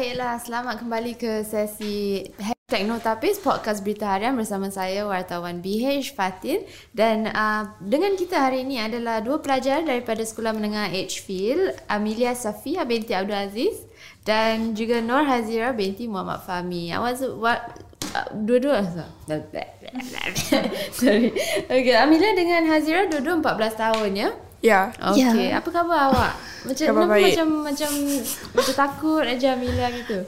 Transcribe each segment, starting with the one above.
Baiklah, selamat kembali ke sesi Teknotapis Podcast Berita Harian bersama saya wartawan BH Fatin dan uh, dengan kita hari ini adalah dua pelajar daripada Sekolah Menengah Edgefield, Amelia Safia binti Abdul Aziz dan juga Nur Hazira binti Muhammad Fahmi. Awak what uh, dua-dua Sorry. Okay, Amelia dengan Hazira dua-dua 14 tahun ya. Ya. Okay, Ya. apa khabar awak? Macam Khabar kenapa baik. macam macam macam takut aja Amelia gitu.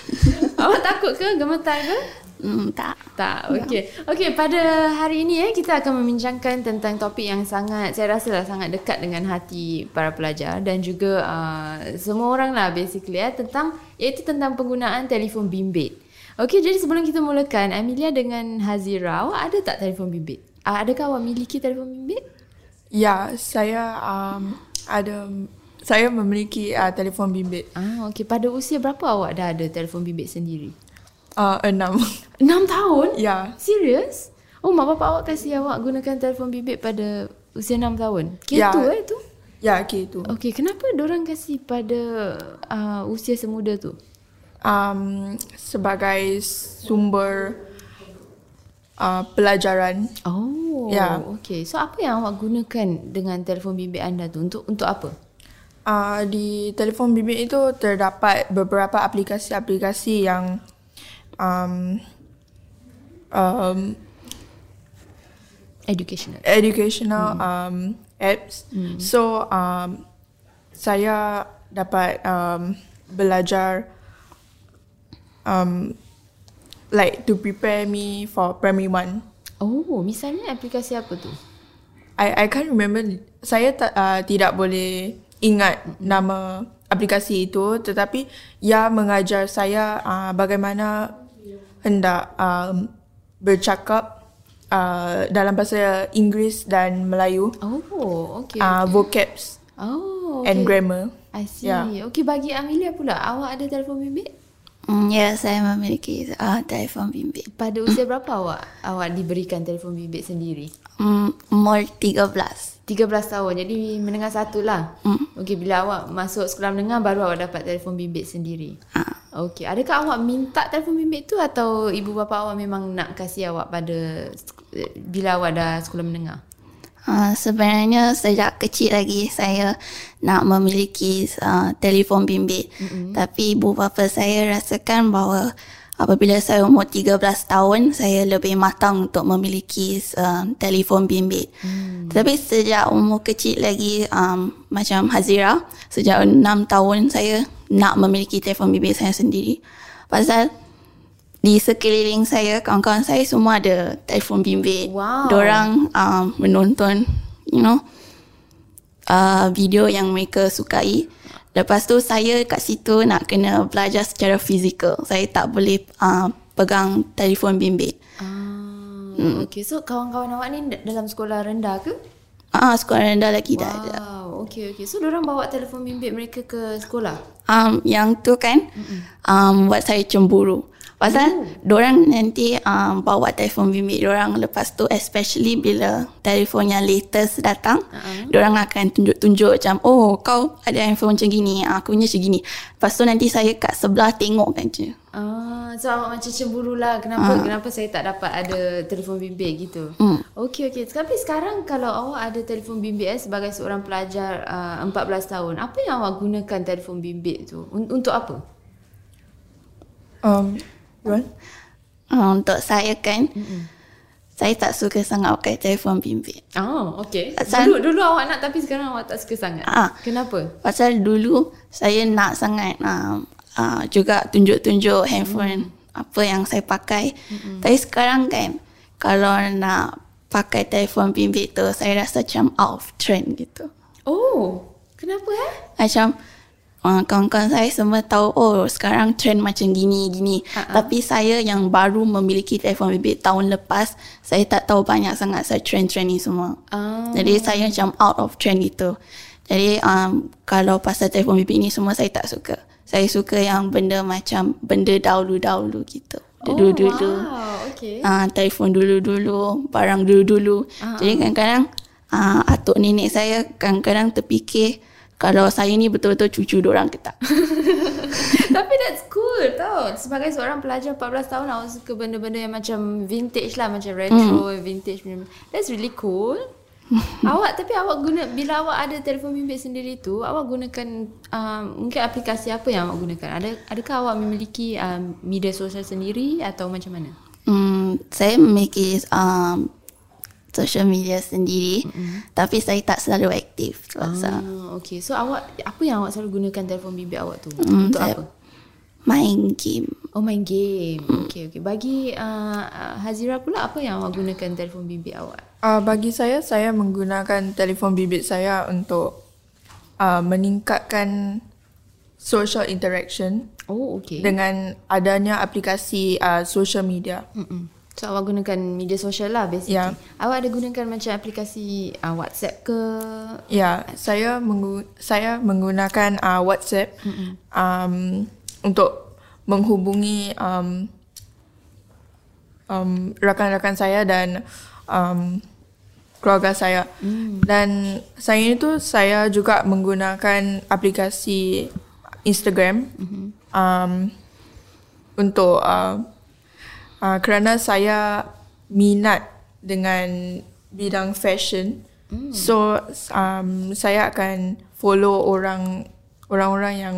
awak takut ke? Gemetar ke? Hmm, tak. Tak. Okey. Okey, pada hari ini eh kita akan membincangkan tentang topik yang sangat saya rasa lah sangat dekat dengan hati para pelajar dan juga uh, semua orang lah basically eh tentang iaitu tentang penggunaan telefon bimbit. Okey, jadi sebelum kita mulakan, Amelia dengan Hazira, awak ada tak telefon bimbit? Uh, adakah awak miliki telefon bimbit? Ya, saya um, ada saya memiliki uh, telefon bimbit Ah, okey. Pada usia berapa awak dah ada telefon bimbit sendiri? uh, enam. Enam tahun? ya, Serius? Oh, mak bapak awak kasih awak gunakan telefon bimbit pada usia enam tahun? Gitu Ya. eh tu? ya okay itu. Okey, kenapa orang kasih pada uh, usia semuda tu? Um, sebagai sumber uh, pelajaran. Oh, Ya. okey. So apa yang awak gunakan dengan telefon bimbit anda tu? Untuk untuk apa? Uh, di telefon bimbit itu terdapat beberapa aplikasi-aplikasi yang um, um, Educational. educational um, apps. So um, saya dapat um, belajar um, like to prepare me for primary one. Oh, misalnya aplikasi apa tu? I I can't remember. Saya tak, uh, tidak boleh ingat nama aplikasi itu, tetapi ia mengajar saya uh, bagaimana hendak um, bercakap uh, dalam bahasa Inggeris dan Melayu, Oh, okey. uh, vocabs oh, and okey. grammar. I see. Ya. Okey, bagi Amelia pula, awak ada telefon bimbit? Hmm, ya, saya memiliki uh, telefon bimbit. Pada usia berapa awak awak diberikan telefon bimbit sendiri? Hmm, umur 13. 13 tahun. Jadi menengah satu lah. Mm. Okey, bila awak masuk sekolah menengah baru awak dapat telefon bimbit sendiri. Ah. Okey, adakah awak minta telefon bimbit tu atau ibu bapa awak memang nak kasih awak pada bila awak dah sekolah menengah? Uh, sebenarnya sejak kecil lagi saya nak memiliki uh, telefon bimbit. Mm-hmm. Tapi ibu bapa saya rasakan bahawa apabila saya umur 13 tahun saya lebih matang untuk memiliki uh, telefon bimbit. Mm. Tapi sejak umur kecil lagi um, macam Hazira sejak 6 tahun saya nak memiliki telefon bimbit saya sendiri. Pasal di sekeliling saya kawan-kawan saya semua ada telefon bimbit. Wow. Dorang um, menonton you know uh, video yang mereka sukai. Lepas tu saya kat situ nak kena belajar secara fizikal. Saya tak boleh uh, pegang telefon bimbit. Ah, hmm. okey. So kawan-kawan awak ni dalam sekolah rendah ke? Ah, sekolah rendah lagi dah ada. Wow, okey okey. So orang bawa telefon bimbit mereka ke sekolah? Um, yang tu kan um, buat saya cemburu. Pasal oh. dorang nanti um, bawa telefon bimbit dorang lepas tu especially bila telefon yang latest datang, uh-huh. dorang akan tunjuk-tunjuk macam oh kau ada handphone macam gini, aku punya macam gini. Lepas tu nanti saya kat sebelah tengok kan je. Ah, so awak macam cemburu lah kenapa Ah. kenapa saya tak dapat ada telefon bimbit gitu. Hmm. Okey okey. Tapi sekarang kalau awak ada telefon bimbit eh, sebagai seorang pelajar uh, 14 tahun, apa yang awak gunakan telefon bimbit tu? Un- untuk apa? Um, Yuan? Uh, untuk saya kan, mm saya tak suka sangat pakai telefon bimbit. Oh, okey. Asal- Dulu dulu awak nak tapi sekarang awak tak suka sangat. Ah. Kenapa? Pasal dulu saya nak sangat uh, uh, juga tunjuk-tunjuk handphone apa yang saya pakai. Mm-hmm. Tapi sekarang kan kalau nak pakai telefon bimbit tu saya rasa macam out of trend gitu. Oh, kenapa eh? Macam uh, kawan-kawan saya semua tahu oh sekarang trend macam gini gini. Ha-ha. Tapi saya yang baru memiliki telefon bimbit tahun lepas saya tak tahu banyak sangat saya trend-trend ni semua. Ah. Jadi saya macam out of trend gitu. Jadi um, kalau pasal telefon bimbit ni semua saya tak suka. Saya suka yang benda macam benda dahulu-dahulu gitu. Dulu-dulu. Oh, wow. Okey. Uh, telefon dulu-dulu, barang dulu-dulu. Ah, Jadi kadang-kadang uh, atuk nenek saya kadang-kadang terfikir kalau saya ni betul-betul cucu orang ke tak. Tapi that's cool tau. Sebagai seorang pelajar 14 tahun awak suka benda-benda yang macam vintage lah. Macam retro, mm. vintage. That's really cool. awak tapi awak guna bila awak ada telefon bimbit sendiri tu awak gunakan um, mungkin aplikasi apa yang awak gunakan ada adakah awak memiliki um, media sosial sendiri atau macam mana Hmm, saya memiliki um, social media sendiri. Mm-hmm. tapi saya tak selalu aktif. Ah, okay. So awak apa yang awak selalu gunakan telefon bimbit awak tu? Mm, untuk apa? main game. Oh main game. Mm. okay okay. Bagi uh, Hazira pula apa yang awak gunakan telefon bimbit awak? Uh, bagi saya saya menggunakan telefon bimbit saya untuk uh, meningkatkan social interaction oh okay. dengan adanya aplikasi uh, social media. Mm-mm. So awak gunakan media sosial lah basically. Yeah. Awak ada gunakan macam aplikasi uh, WhatsApp ke? Ya, yeah, saya menggu- saya menggunakan uh, WhatsApp um, untuk menghubungi um, um, rakan-rakan saya dan um, keluarga saya. Mm. Dan saya itu saya juga menggunakan aplikasi Instagram mm-hmm. um, untuk uh, uh, kerana saya minat dengan bidang fashion. Mm. So um, saya akan follow orang orang-orang yang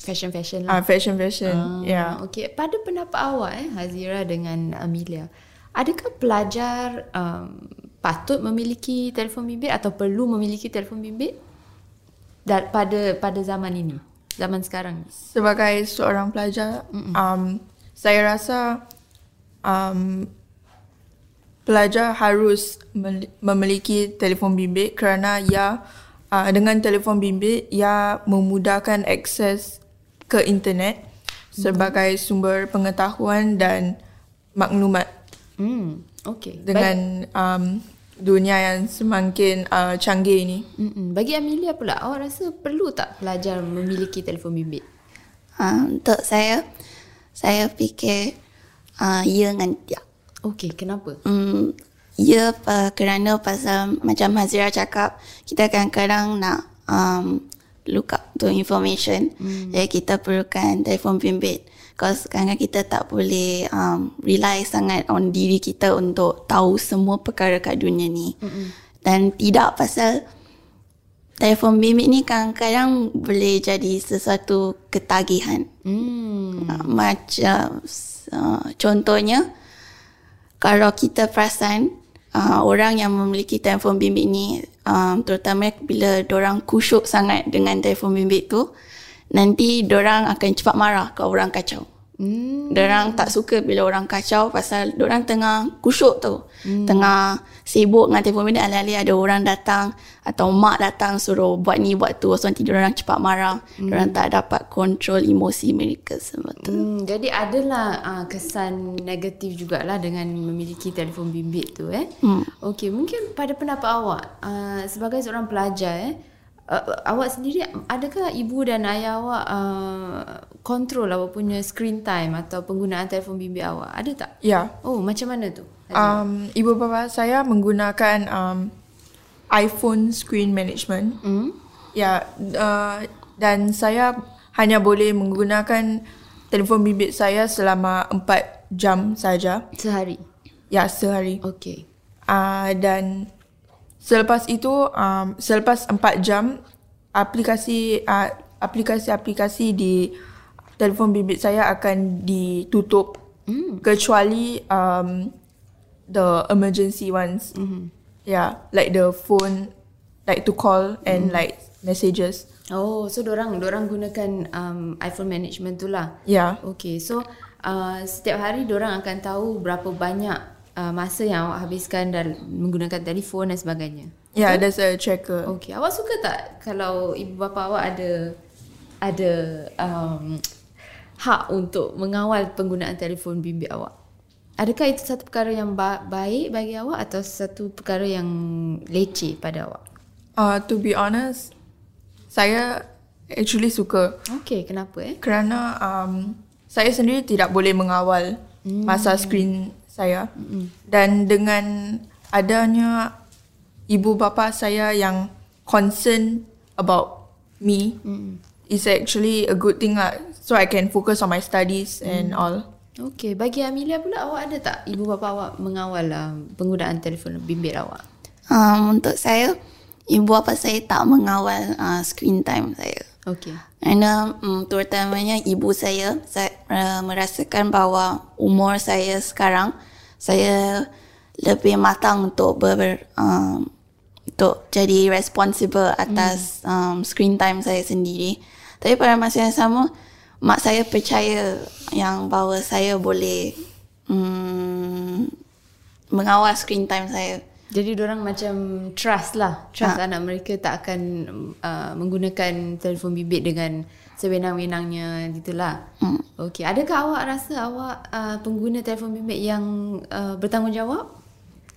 fashion fashion lah. Uh, fashion fashion. Uh, yeah. Okay. Pada pendapat awak eh Hazira dengan Amelia, adakah pelajar um, patut memiliki telefon bimbit atau perlu memiliki telefon bimbit pada pada zaman ini? Zaman sekarang. Sebagai seorang pelajar, um, saya rasa um, pelajar harus memiliki telefon bimbit kerana ia uh, dengan telefon bimbit ia memudahkan akses ke internet sebagai sumber pengetahuan dan maklumat. Hmm, okay. Dengan um, dunia yang semakin uh, canggih ini. Mm-mm. Bagi Amelia pula, awak rasa perlu tak pelajar memiliki telefon bimbit? Uh, untuk saya, saya fikir uh, ya dengan tidak. Okey, kenapa? Um, ya uh, kerana pasal macam Hazira cakap, kita kadang-kadang nak um, look up to information. Hmm. Jadi kita perlukan telefon bimbit. Because kadang-kadang kita tak boleh um, rely sangat on diri kita untuk tahu semua perkara kat dunia ni. Hmm. Dan tidak pasal telefon bimbit ni kadang-kadang boleh jadi sesuatu ketagihan. Hmm. Uh, macam Uh, contohnya kalau kita perasan uh, orang yang memiliki telefon bimbit ni um, terutama bila orang kusyuk sangat dengan telefon bimbit tu nanti orang akan cepat marah kalau orang kacau. Hmm. Orang tak suka bila orang kacau pasal orang tengah kusyuk tu. Hmm. Tengah sibuk dengan telefon bimbit alih-alih ada orang datang atau mak datang suruh buat ni buat tu. So nanti orang cepat marah. Hmm. Orang tak dapat kontrol emosi mereka sebab tu. Hmm. Jadi adalah uh, kesan negatif jugalah dengan memiliki telefon bimbit tu eh. Hmm. Okey, mungkin pada pendapat awak uh, sebagai seorang pelajar eh uh, awak sendiri adakah ibu dan ayah awak uh, kontrol awak punya screen time atau penggunaan telefon bimbit awak? Ada tak? Ya. Oh macam mana tu? Um, ibu bapa saya menggunakan um, iPhone screen management. Mm. ya uh, dan saya hanya boleh menggunakan telefon bimbit saya selama 4 jam saja. Sehari? Ya sehari. Okey. Uh, dan Selepas itu, um, selepas 4 jam, aplikasi uh, aplikasi-aplikasi di telefon bimbit saya akan ditutup mm. kecuali um, the emergency ones. Mm-hmm. Yeah, like the phone, like to call and mm. like messages. Oh, so dorang dorang gunakan um, iPhone management tu lah. Yeah. Okay, so uh, setiap hari dorang akan tahu berapa banyak uh, masa yang awak habiskan dan menggunakan telefon dan sebagainya. Ya, yeah, there's a tracker. Okay, awak suka tak kalau ibu bapa awak ada ada um, hak untuk mengawal penggunaan telefon bimbit awak? Adakah itu satu perkara yang ba- baik bagi awak atau satu perkara yang leceh pada awak? Uh, to be honest, saya actually suka. Okay, kenapa eh? Kerana um, saya sendiri tidak boleh mengawal hmm. masa screen saya mm-hmm. dan dengan adanya ibu bapa saya yang concern about me. It's actually a good thing lah. So I can focus on my studies and all. Okey, bagi Amelia pula awak ada tak ibu bapa awak mengawal uh, penggunaan telefon bimbit awak? Um, untuk saya, ibu bapa saya tak mengawal uh, screen time saya. Okey. Kerana um, terutamanya ibu saya, saya uh, merasakan bahawa umur saya sekarang, saya lebih matang untuk ber, um, untuk jadi responsible atas um, screen time saya sendiri. Tapi pada masa yang sama, mak saya percaya yang bahawa saya boleh um, mengawal screen time saya. Jadi orang macam trust lah. Trust Ha. anak mereka tak akan uh, menggunakan telefon bimbit dengan sewenang-wenangnya gitulah. Hmm. Okey, adakah awak rasa awak uh, pengguna telefon bimbit yang uh, bertanggungjawab?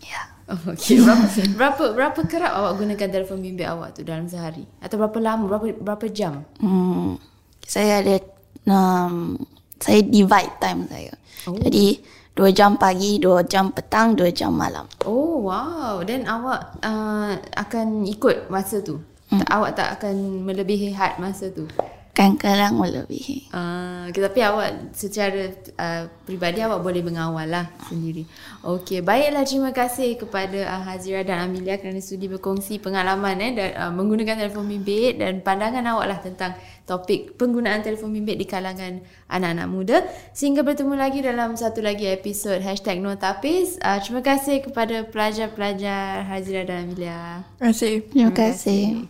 Ya. Oh, okey. Berapa, berapa berapa kerap awak gunakan telefon bimbit awak tu dalam sehari? Atau berapa lama? Berapa berapa jam? Hmm, saya ada um, saya divide time saya. Oh. Jadi dua jam pagi, dua jam petang, dua jam malam. Oh wow, then awak uh, akan ikut masa tu. Hmm. Awak tak akan melebihi had masa tu. Kadang-kadang melebihi. Uh, tapi awak secara uh, peribadi awak boleh mengawal lah sendiri. Okey, baiklah terima kasih kepada uh, Hazira dan Amelia kerana sudi berkongsi pengalaman eh dan uh, menggunakan telefon bimbit dan pandangan awak lah tentang topik penggunaan telefon bimbit di kalangan anak-anak muda. Sehingga bertemu lagi dalam satu lagi episod Hashtag Notapis. Uh, terima kasih kepada pelajar-pelajar Hazira dan Amelia. I see. Terima kasih.